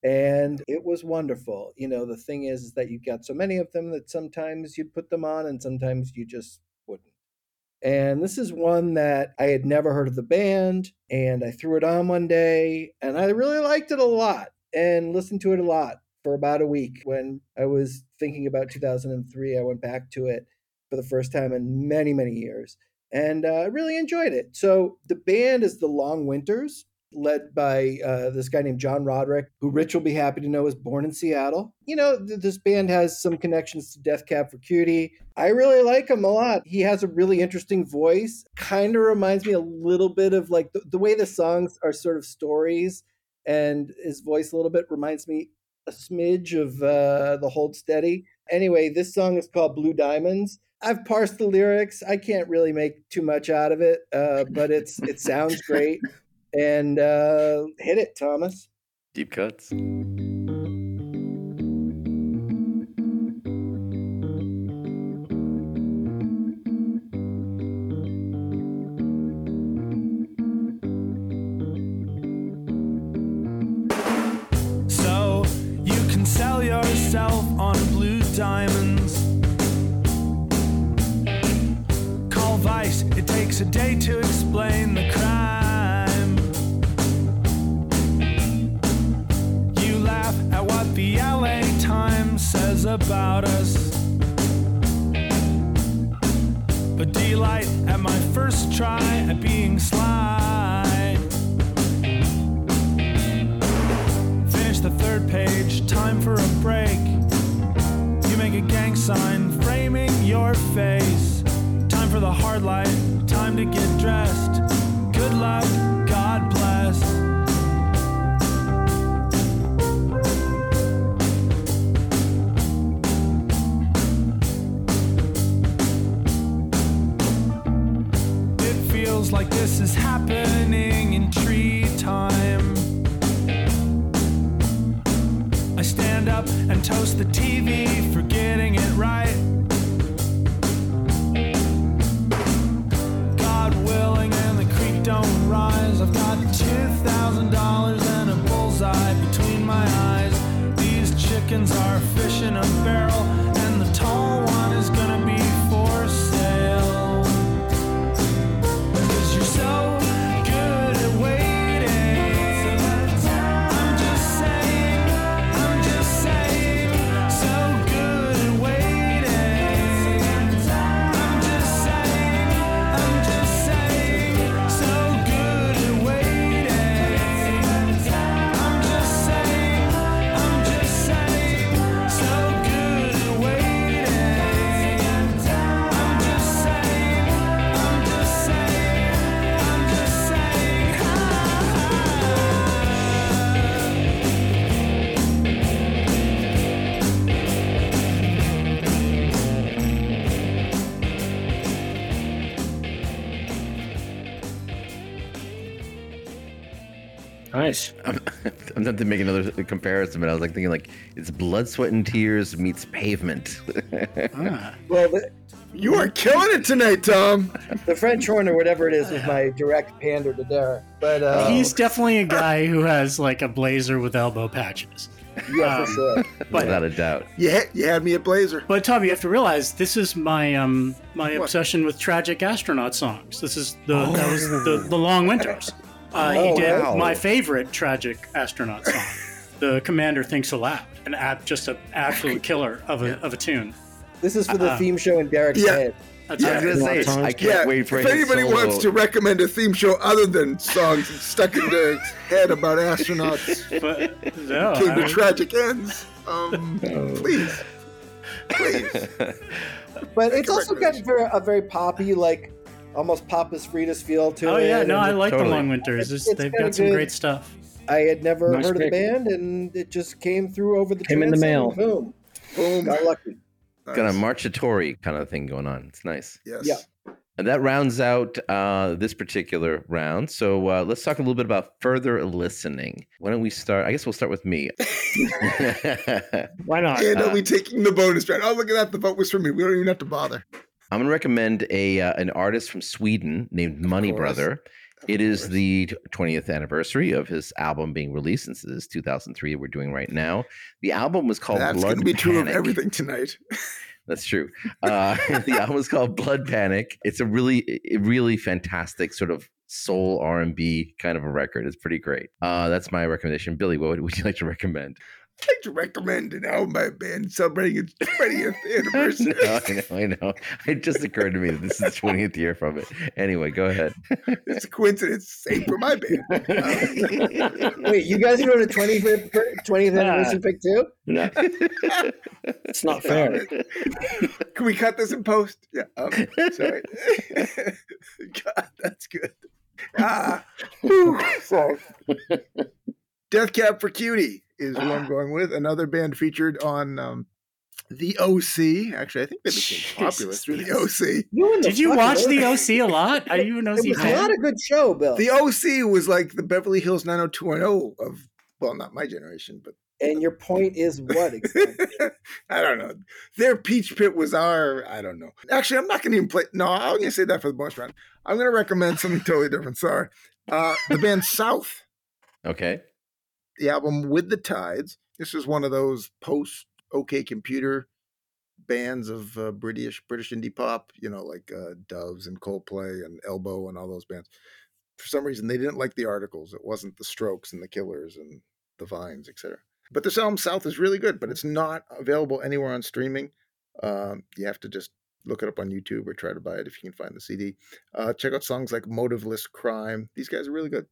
And it was wonderful. You know, the thing is, is that you got so many of them that sometimes you'd put them on and sometimes you just wouldn't. And this is one that I had never heard of the band, and I threw it on one day, and I really liked it a lot and listened to it a lot for about a week. When I was thinking about 2003, I went back to it for the first time in many, many years, and uh, I really enjoyed it. So the band is the Long Winters, led by uh, this guy named John Roderick, who Rich will be happy to know was born in Seattle. You know, th- this band has some connections to Death Cab for Cutie. I really like him a lot. He has a really interesting voice. Kind of reminds me a little bit of like the, the way the songs are sort of stories, and his voice a little bit reminds me a smidge of uh, the Hold Steady. Anyway, this song is called Blue Diamonds. I've parsed the lyrics. I can't really make too much out of it, uh, but it's it sounds great. (laughs) And uh, hit it, Thomas. Deep cuts. About us. But delight at my first try at being sly. Finish the third page, time for a break. You make a gang sign framing your face. Time for the hard light, time to get dressed. Good luck, like Nice. I'm, (laughs) I'm not to make another comparison, but I was like thinking like it's blood, sweat, and tears meets pavement. (laughs) Ah. Well, the, You are killing it tonight, Tom. the French horn or whatever it is was my direct pander to Derek. But uh, He's definitely a guy who has like a blazer with elbow patches. yeah, um, for sure. But Without a doubt. You had, you had me at Blazer. But Tom, you have to realize this is my um my What? obsession with tragic astronaut songs. This is the that was the, the Long Winters. Uh, Oh, he did wow. my favorite tragic astronaut song. (laughs) the Commander Thinks Aloud, an ab, just an absolute (laughs) killer of a of a tune. This is for the Uh-uh. theme show in Derek's Yeah. head. That's I was gonna say, I can't Yeah, wait for if anybody solo. wants to recommend a theme show other than songs stuck in Derek's head about astronauts (laughs) But no, came to tragic ends, um, please, please. But it's also got very, a very poppy, like almost Papas Fritas feel to oh it. yeah, no, and I like Totally. the Long Winters. It's- It's they've got some good- great stuff. I had never Nice heard pick. of the band, and it just came through over the Came in the mail. Boom, Boom. got lucky. Got a marchatory kind of thing going on. It's nice. Yes. Yeah. And that rounds out uh, this particular round. So uh, let's talk a little bit about further listening. Why don't we start? I guess we'll start with me. (laughs) (laughs) Why not? And Uh, I'll be taking the bonus round. Oh, look at that. The vote was for me. We don't even have to bother. I'm going to recommend a uh, an artist from Sweden named Moneybrother It is the 20th anniversary of his album being released. Since this is 2003, we're doing right now. The album was called That's Blood going to be true of Panic. everything tonight. (laughs) (laughs) That's true. Uh, (laughs) the album is called Blood Panic. It's a really, really fantastic sort of soul R and B kind of a record. It's pretty great. Uh, that's my recommendation. Billy, what would, would you like to recommend? I'd like to recommend an album by a band celebrating its 20th anniversary. (laughs) No, I know, I know. It just occurred to me that this is the 20th year from it. Anyway, go ahead. It's a coincidence. Same for my band. (laughs) Wait, you guys wrote a 25th, 20th anniversary pick too? No. (laughs) it's not fair. Can we cut this in post? Yeah. Um, sorry. God, that's good. Ah, whew, sorry. Death Cab for Cutie is who I'm going with. Another band featured on um, the OC. Actually, I think they became popular through the the OC. You and Did you watch the OC a lot? Are you an OC It was fan? not a good show, Bill. The OC was like the Beverly Hills 90210 of, well, not my generation, but and your point is what? exactly? (laughs) I don't know. Their Peach Pit was our, I don't know. Actually, I'm not going to even play. No, I'm going to say that for the bonus round. I'm going to recommend something totally different. Sorry. Uh, the band South, Okay. The album With the Tides. This is one of those post OK Computer bands of uh, British British indie pop, you know, like uh, Doves and Coldplay and Elbow and all those bands. For some reason, they didn't like the articles. It wasn't the Strokes and the Killers and the Vines, etc. But this album South is really good, but it's not available anywhere on streaming. Um, you have to just look it up on YouTube or try to buy it if you can find the CD. Uh, check out songs like Motiveless Crime. These guys are really good.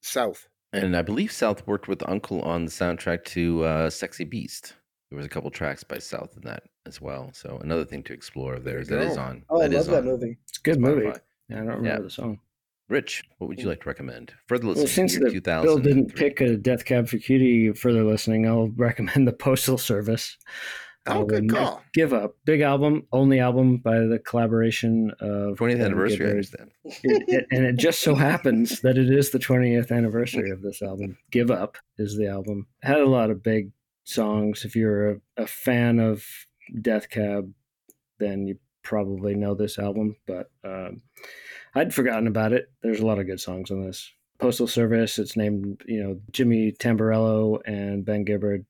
South. And I believe South worked with UNKLE on the soundtrack to uh, Sexy Beast. There was a couple tracks by South in that as well. So another thing to explore of theirs There that you is go. on. Oh, I love that movie. It's a good movie. Yeah, I don't remember Yeah. the song. Rich, what would you like to recommend? Further Well, listening since the 2000. Bill didn't pick a Death Cab for Cutie further listening, I'll recommend the Postal Service. Oh, good call. Give Up. Big album, only album by the collaboration of 20th Ben anniversary, I understand. It- it- and it just so (laughs) happens that it is the 20th anniversary of this album. Give Up is the album. Had a lot of big songs. If you're a, a fan of Death Cab, then you probably know this album, but um, I'd forgotten about it. There's a lot of good songs on this. Postal Service, it's named, you know, Jimmy Tamborello and Ben Gibbard.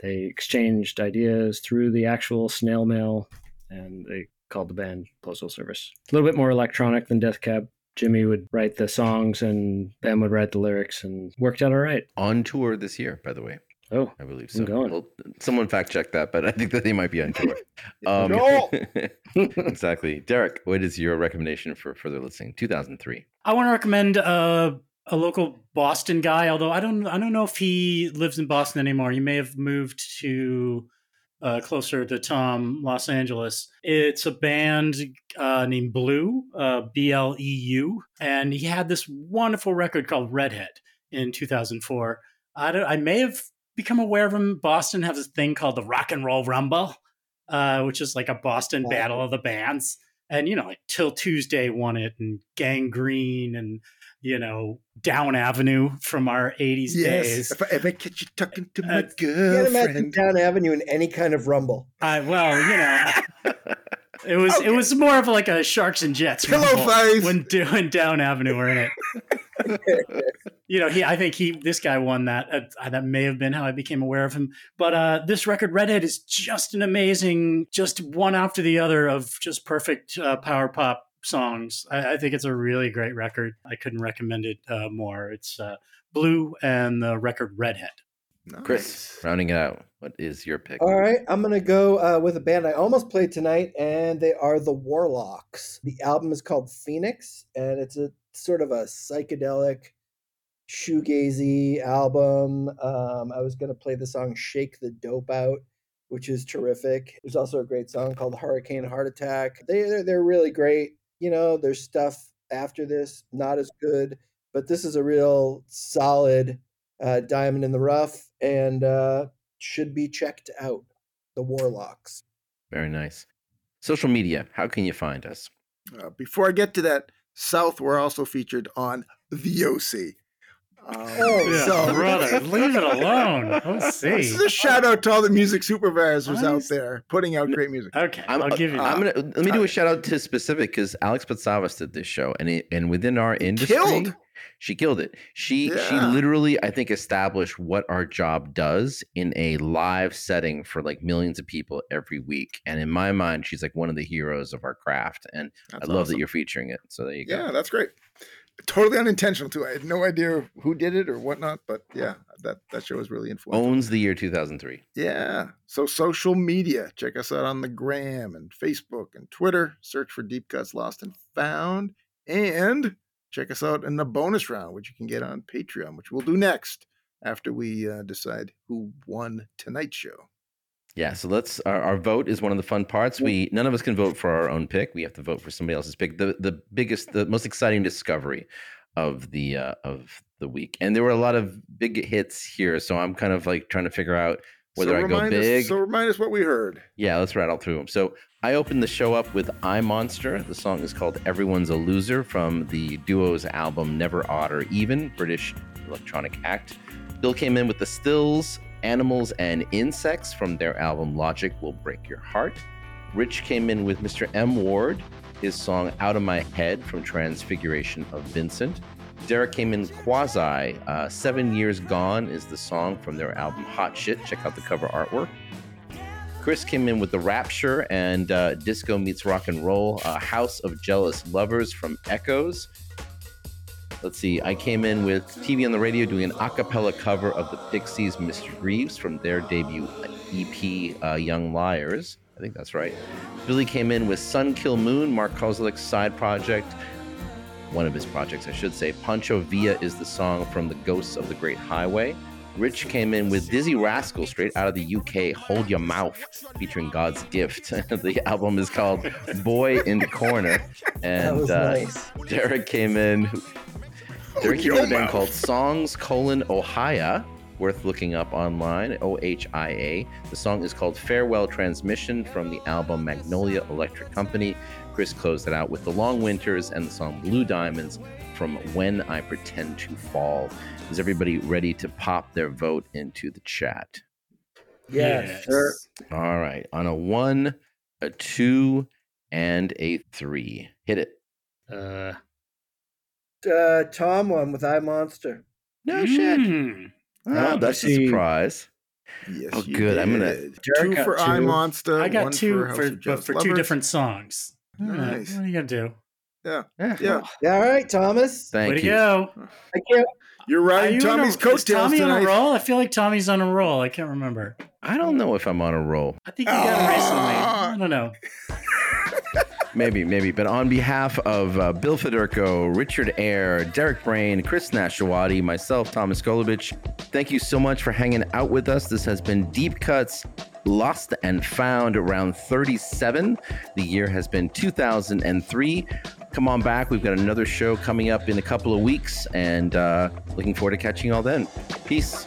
They exchanged ideas through the actual snail mail and they called the band Postal Service. A little bit more electronic than Death Cab. Jimmy would write the songs and Ben would write the lyrics and worked out all right. On tour this year, by the way. Oh, I believe I'm so. going. Well, someone fact check that, but I think that they might be on tour. (laughs) Um, No. (laughs) exactly. Derek, what is your recommendation for further listening? 2003. I want to recommend uh, a local Boston guy, although I don't I don't know if he lives in Boston anymore. He may have moved to uh, closer to Tom, Los Angeles. It's a band uh, named Bleu, uh, B L E U, and he had this wonderful record called Redhead in 2004. I don't, I may have become aware of him. Boston has this thing called the Rock and Roll Rumble, uh, which is like a Boston battle of the bands and you know like 'Til Tuesday won it and Gang Green and you know, Down Avenue from our 80s Yes. days. If I ever catch you talking to my Uh, You can't imagine girlfriend. Down Avenue in any kind of rumble. I well, you know, (laughs) it was it was more of like a Sharks and Jets Pillow when (laughs) doing Down Avenue were in it. (laughs) you know, he I think he this guy won that. Uh, that may have been how I became aware of him. But uh, this record, Redhead, is just an amazing, just one after the other of just perfect uh, power pop songs. I, I think it's a really great record. I couldn't recommend it uh, more. It's uh, Bleu and the record Redhead. Chris, rounding it out, what is your pick? All right, I'm gonna go uh, with a band I almost played tonight, and they are the Warlocks. The album is called Phoenix, and it's a sort of a psychedelic, shoegazy album. Um, I was gonna play the song "Shake the Dope Out," which is terrific. There's also a great song called "Hurricane Heart Attack." They they're, they're really great. You know, there's stuff after this not as good, but this is a real solid uh, diamond in the rough, and uh, should be checked out. The Warlocks. Very nice. Social media, how can you find us? Uh, before I get to that, South were also featured on The OC. Um, Oh, so- brother, (laughs) leave it alone. Let's This is a shout out to all the music supervisors out there putting out great music. Okay, I'm, I'll give you I'm that. gonna let me do a shout out to specific because Alex Patsavas did this show, and it, and within our industry, Killed. she killed it. She she literally, I think, established what our job does in a live setting for like millions of people every week. And in my mind, she's like one of the heroes of our craft, and That's I love awesome. that you're featuring it. So there you go. Yeah, that's great. Totally unintentional too. I had no idea who did it or whatnot, but yeah, that that show was really influential. Owns the year 2003. Yeah. So social media, check us out on the gram and Facebook and Twitter. Search for Deep Cuts Lost and Found, and check us out in the bonus round, which you can get on Patreon, which we'll do next after we uh, decide who won tonight's show. Yeah, so let's our, our vote is one of the fun parts. We none of us can vote for our own pick. We have to vote for somebody else's pick. The the biggest, the most exciting discovery of the uh, of the week, and there were a lot of big hits here. So I'm kind of like trying to figure out whether so I go remind big. Us, so remind us what we heard. Yeah, let's rattle through them. So I opened the show up with I Monster. The song is called Everyone's a Loser from the duo's album Never Odd or Even, British electronic act. Bill came in with the Stills, Animals and Insects from their album Logic Will Break Your Heart. Rich came in with Mr. M. Ward, his song Out of My Head from Transfiguration of Vincent. Derek came in quasi. Uh, Seven Years Gone is the song from their album Hot Shit. Check out the cover artwork. Chris came in with The Rapture and uh, Disco Meets Rock and Roll, uh, House of Jealous Lovers from Echoes. Let's see, I came in with TV on the Radio doing an a cappella cover of the Pixies' Mr. Grieves from their debut EP, uh, Young Liars. I think that's right. Billy came in with Sun Kil Moon, Mark Kozelek's side project. One of his projects, I should say. Pancho Villa is the song from The Ghosts of the Great Highway. Rich came in with Dizzee Rascal straight out of the UK, Hold Your Mouth, featuring God's Gift. (laughs) the album is called Boy in the Corner. (laughs) And that was uh, nice. Derek came in. Derek came your in a band mouth. called Songs colon Ohia, worth looking up online. O H I A. The song is called Farewell Transmission from the album Magnolia Electric Company. Chris closed it out with The Long Winters and the song Blue Diamonds from When I Pretend to Fall. Is everybody ready to pop their vote into the chat? Yes, sir. All right. On a one, a two, and a three. Hit it. Uh, Uh, Tom won with I Monster. No shit. Mm. Oh, Oh, that's a surprise. Yes, Oh, you good. I'm gonna- did. Two for two. I Monster. I got one two for, for, but Jealous for two different songs. Uh, Nice. What are you gonna do? Yeah. Yeah, Yeah, all right, Thomas. Thank Way you. to go! I can't. you're Are riding you Tommy's a, is coattails Tommy on a roll? I feel like Tommy's on a roll. I can't remember. I don't know if I'm on a roll. I think you got a race it recently. I don't know. (laughs) Maybe, maybe. But on behalf of uh, Bill Federico, Richard Eyre, Derek Brain, Chris Nashawaty, myself, Thomas Golovich, thank you so much for hanging out with us. This has been Deep Cuts Lost and Found around 37. The year has been 2003. Come on back. We've got another show coming up in a couple of weeks and uh, looking forward to catching you all then. Peace.